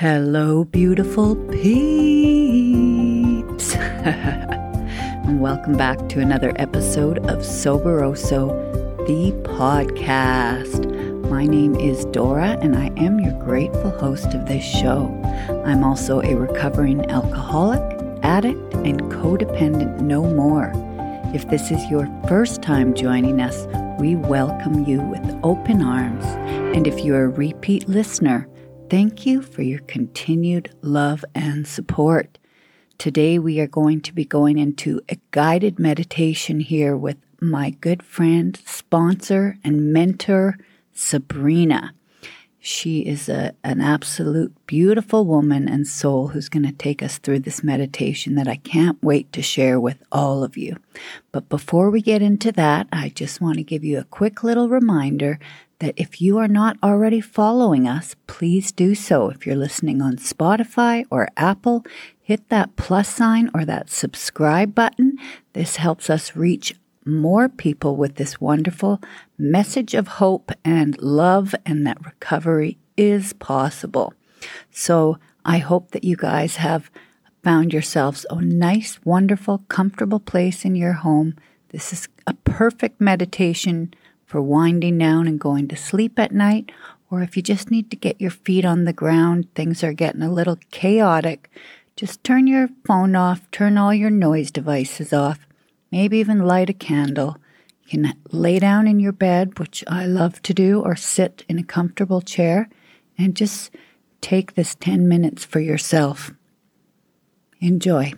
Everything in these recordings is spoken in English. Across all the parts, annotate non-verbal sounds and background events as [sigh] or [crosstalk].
Hello, beautiful peeps. and [laughs] welcome back to another episode of Soberoso, the podcast. My name is Dora, and I am your grateful host of this show. I'm also a recovering alcoholic, addict, and codependent no more. If this is your first time joining us, we welcome you with open arms. And if you're a repeat listener, Thank you for your continued love and support. Today, we are going to be going into a guided meditation here with my good friend, sponsor, and mentor, Sabrina. She is a, an absolute beautiful woman and soul who's going to take us through this meditation that I can't wait to share with all of you. But before we get into that, I just want to give you a quick little reminder that if you are not already following us, please do so. If you're listening on Spotify or Apple, hit that plus sign or that subscribe button. This helps us reach more people with this wonderful message of hope and love, and that recovery is possible. So I hope that you guys have found yourselves a nice, wonderful, comfortable place in your home. This is a perfect meditation for winding down and going to sleep at night, or if you just need to get your feet on the ground, things are getting a little chaotic, just turn your phone off, turn all your noise devices off, maybe even light a candle. You can lay down in your bed, which I love to do, or sit in a comfortable chair and just take this 10 minutes for yourself. Enjoy.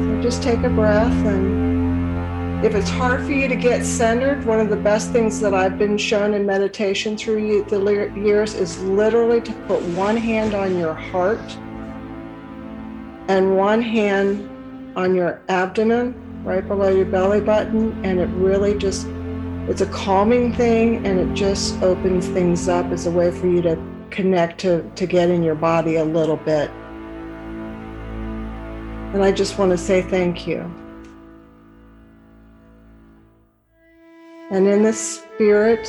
So just take a breath and if it's hard for you to get centered, one of the best things that I've been shown in meditation through the years is literally to put one hand on your heart and one hand on your abdomen, right below your belly button. And it really just, it's a calming thing and it just opens things up as a way for you to connect to, to get in your body a little bit. And I just want to say thank you. And in the spirit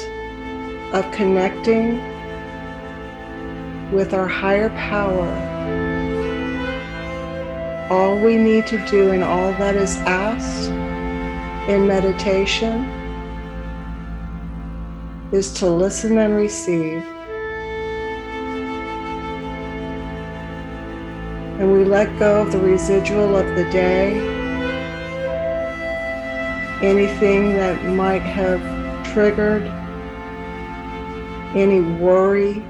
of connecting with our higher power, all we need to do and all that is asked in meditation is to listen and receive. And we let go of the residual of the day anything that might have triggered any worry,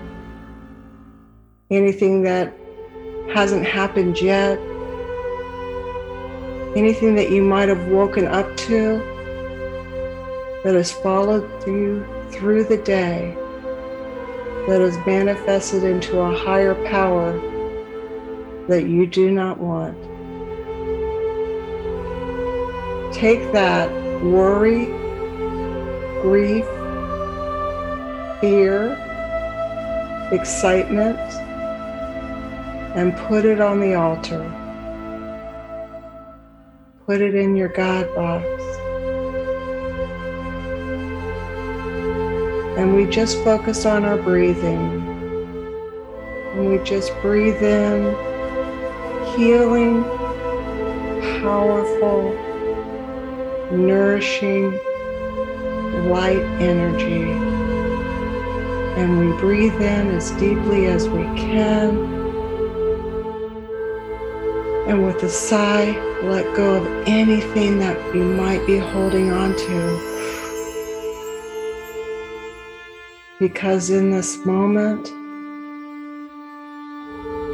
anything that hasn't happened yet, anything that you might have woken up to that has followed you through the day, that has manifested into a higher power that you do not want. Take that worry, grief, fear, excitement, and put it on the altar. Put it in your God box. And we just focus on our breathing. And we just breathe in healing, powerful, nourishing light energy. And we breathe in as deeply as we can. And with a sigh, let go of anything that you might be holding on to. Because in this moment,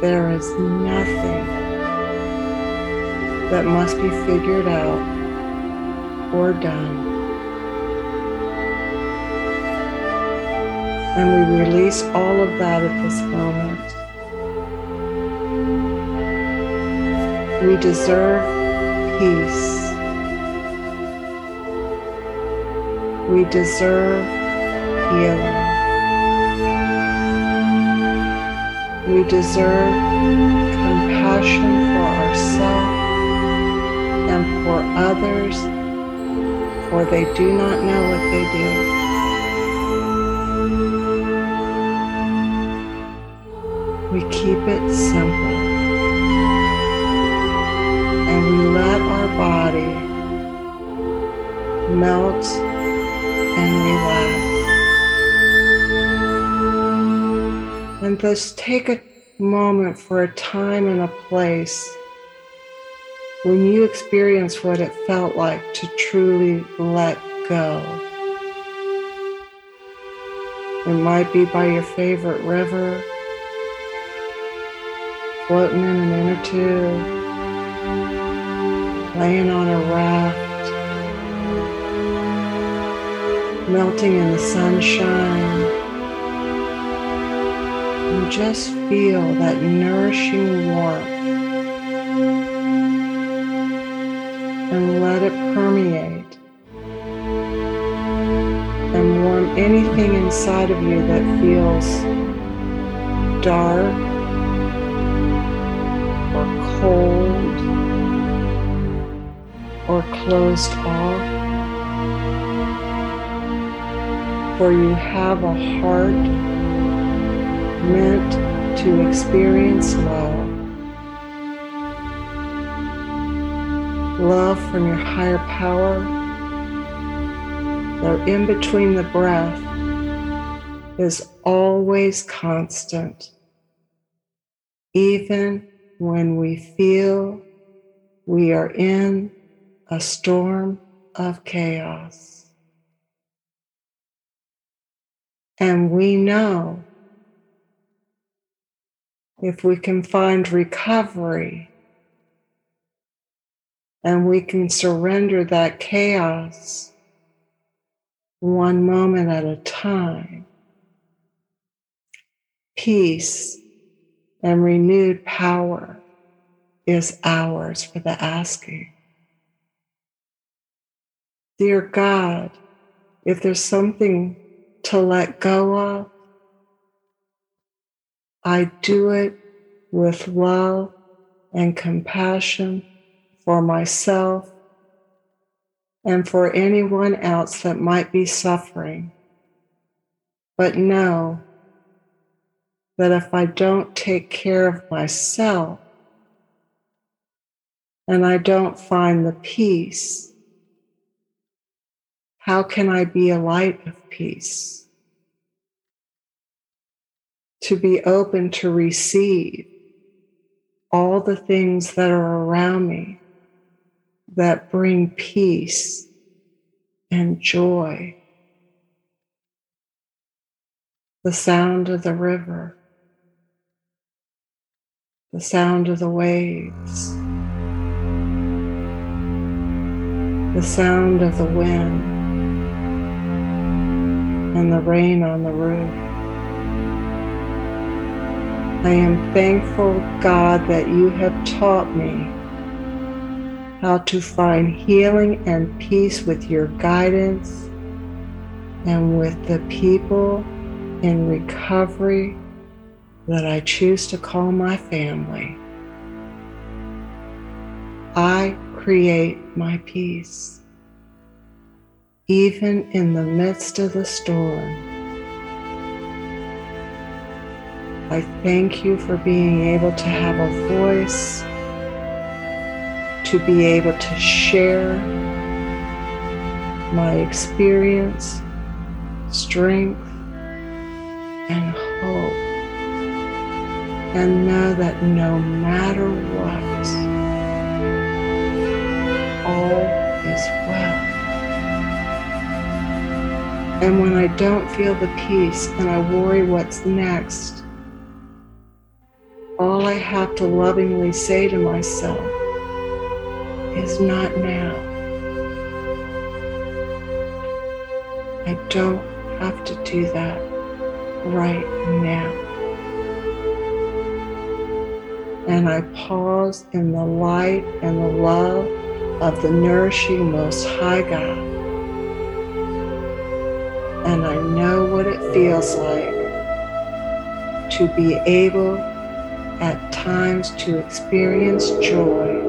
there is nothing that must be figured out or done. And we release all of that at this moment. We deserve peace. We deserve healing. We deserve compassion for ourselves and for others for they do not know what they do. we keep it simple. And we let our body melt and relax. And thus take a moment for a time and a place when you experience what it felt like to truly let go. It might be by your favorite river, floating in an inner tube, laying on a raft, melting in the sunshine. And just feel that nourishing warmth inside of you that feels dark or cold or closed off. For you have a heart meant to experience love. love from your higher power, though in between the breath is always constant, even when we feel we are in a storm of chaos. And we know if we can find recovery and we can surrender that chaos one moment at a time. Peace and renewed power is ours for the asking. Dear God, if there's something to let go of, I do it with love and compassion for myself, and for anyone else that might be suffering. But know that if I don't take care of myself and I don't find the peace, how can I be a light of peace? To be open to receive all the things that are around me that bring peace and joy. The sound of the river, the sound of the waves, the sound of the wind, and the rain on the roof. I am thankful, God, that you have taught me how to find healing and peace with your guidance and with the people in recovery that I choose to call my family. I create my peace, even in the midst of the storm. I thank you for being able to have a voice to be able to share my experience, strength, and hope, and know that no matter what, all is well. And when I don't feel the peace and I worry what's next, all I have to lovingly say to myself is not now. I don't have to do that right now. And I pause in the light and the love of the nourishing Most High God. And I know what it feels like to be able at times to experience joy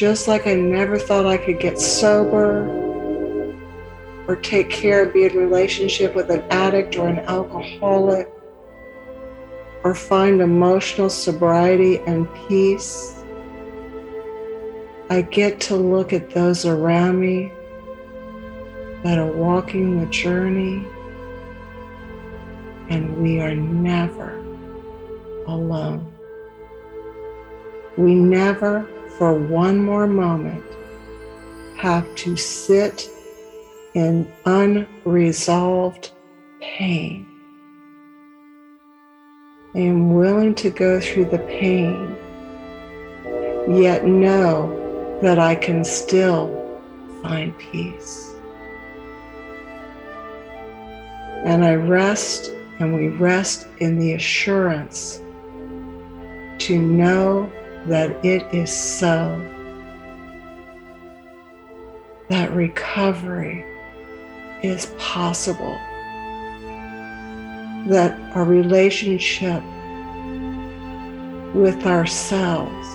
just like I never thought I could get sober or take care of be in relationship with an addict or an alcoholic or find emotional sobriety and peace, I get to look at those around me that are walking the journey, and we are never alone. We never, for one more moment, have to sit in unresolved pain. I am willing to go through the pain, yet know that I can still find peace. And I rest and we rest in the assurance to know that it is so. That recovery is possible. That our relationship with ourselves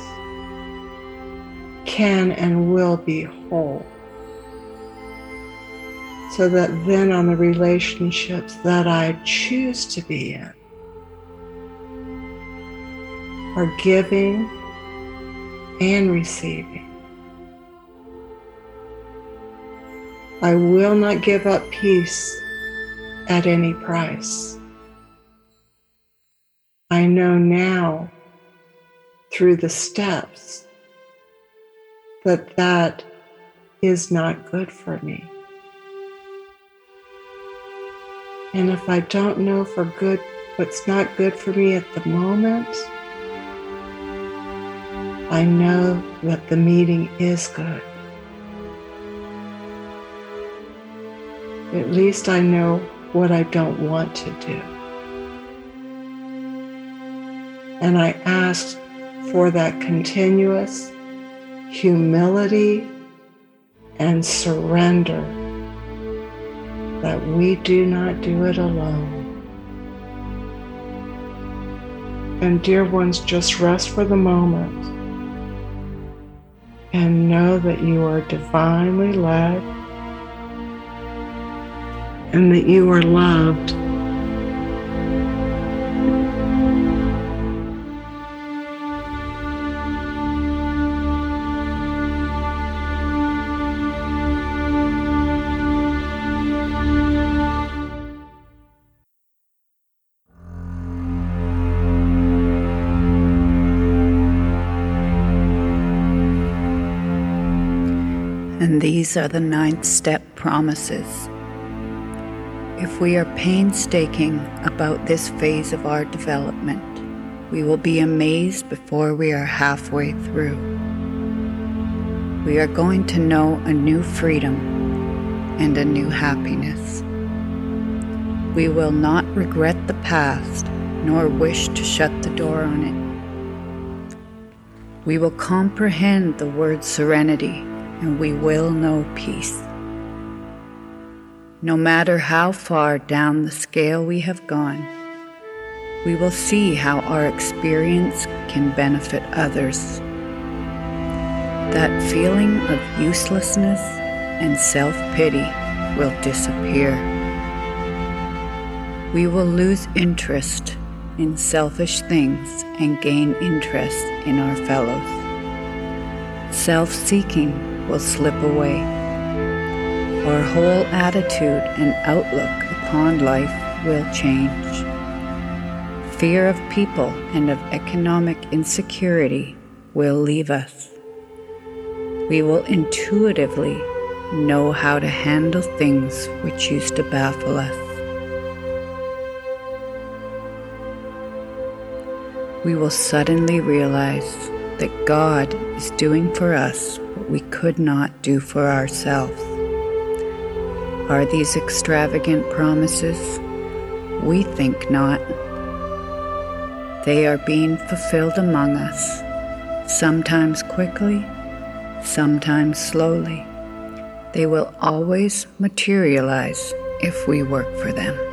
can and will be whole. So that then on the relationships that I choose to be in are giving and receiving. I will not give up peace at any price. I know now through the steps that that is not good for me. And if I don't know for good what's not good for me at the moment, I know that the meeting is good. At least I know what I don't want to do. And I ask for that continuous humility and surrender that we do not do it alone. And dear ones, just rest for the moment and know that you are divinely led and that you are loved these are the ninth step promises. If we are painstaking about this phase of our development, we will be amazed before we are halfway through. We are going to know a new freedom and a new happiness. We will not regret the past nor wish to shut the door on it. We will comprehend the word serenity and we will know peace. No matter how far down the scale we have gone, we will see how our experience can benefit others. That feeling of uselessness and self pity will disappear. We will lose interest in selfish things and gain interest in our fellows. Self seeking will slip away. Our whole attitude and outlook upon life will change. Fear of people and of economic insecurity will leave us. We will intuitively know how to handle things which used to baffle us. We will suddenly realize that God is doing for us we could not do for ourselves. Are these extravagant promises? We think not. They are being fulfilled among us, sometimes quickly, sometimes slowly. They will always materialize if we work for them.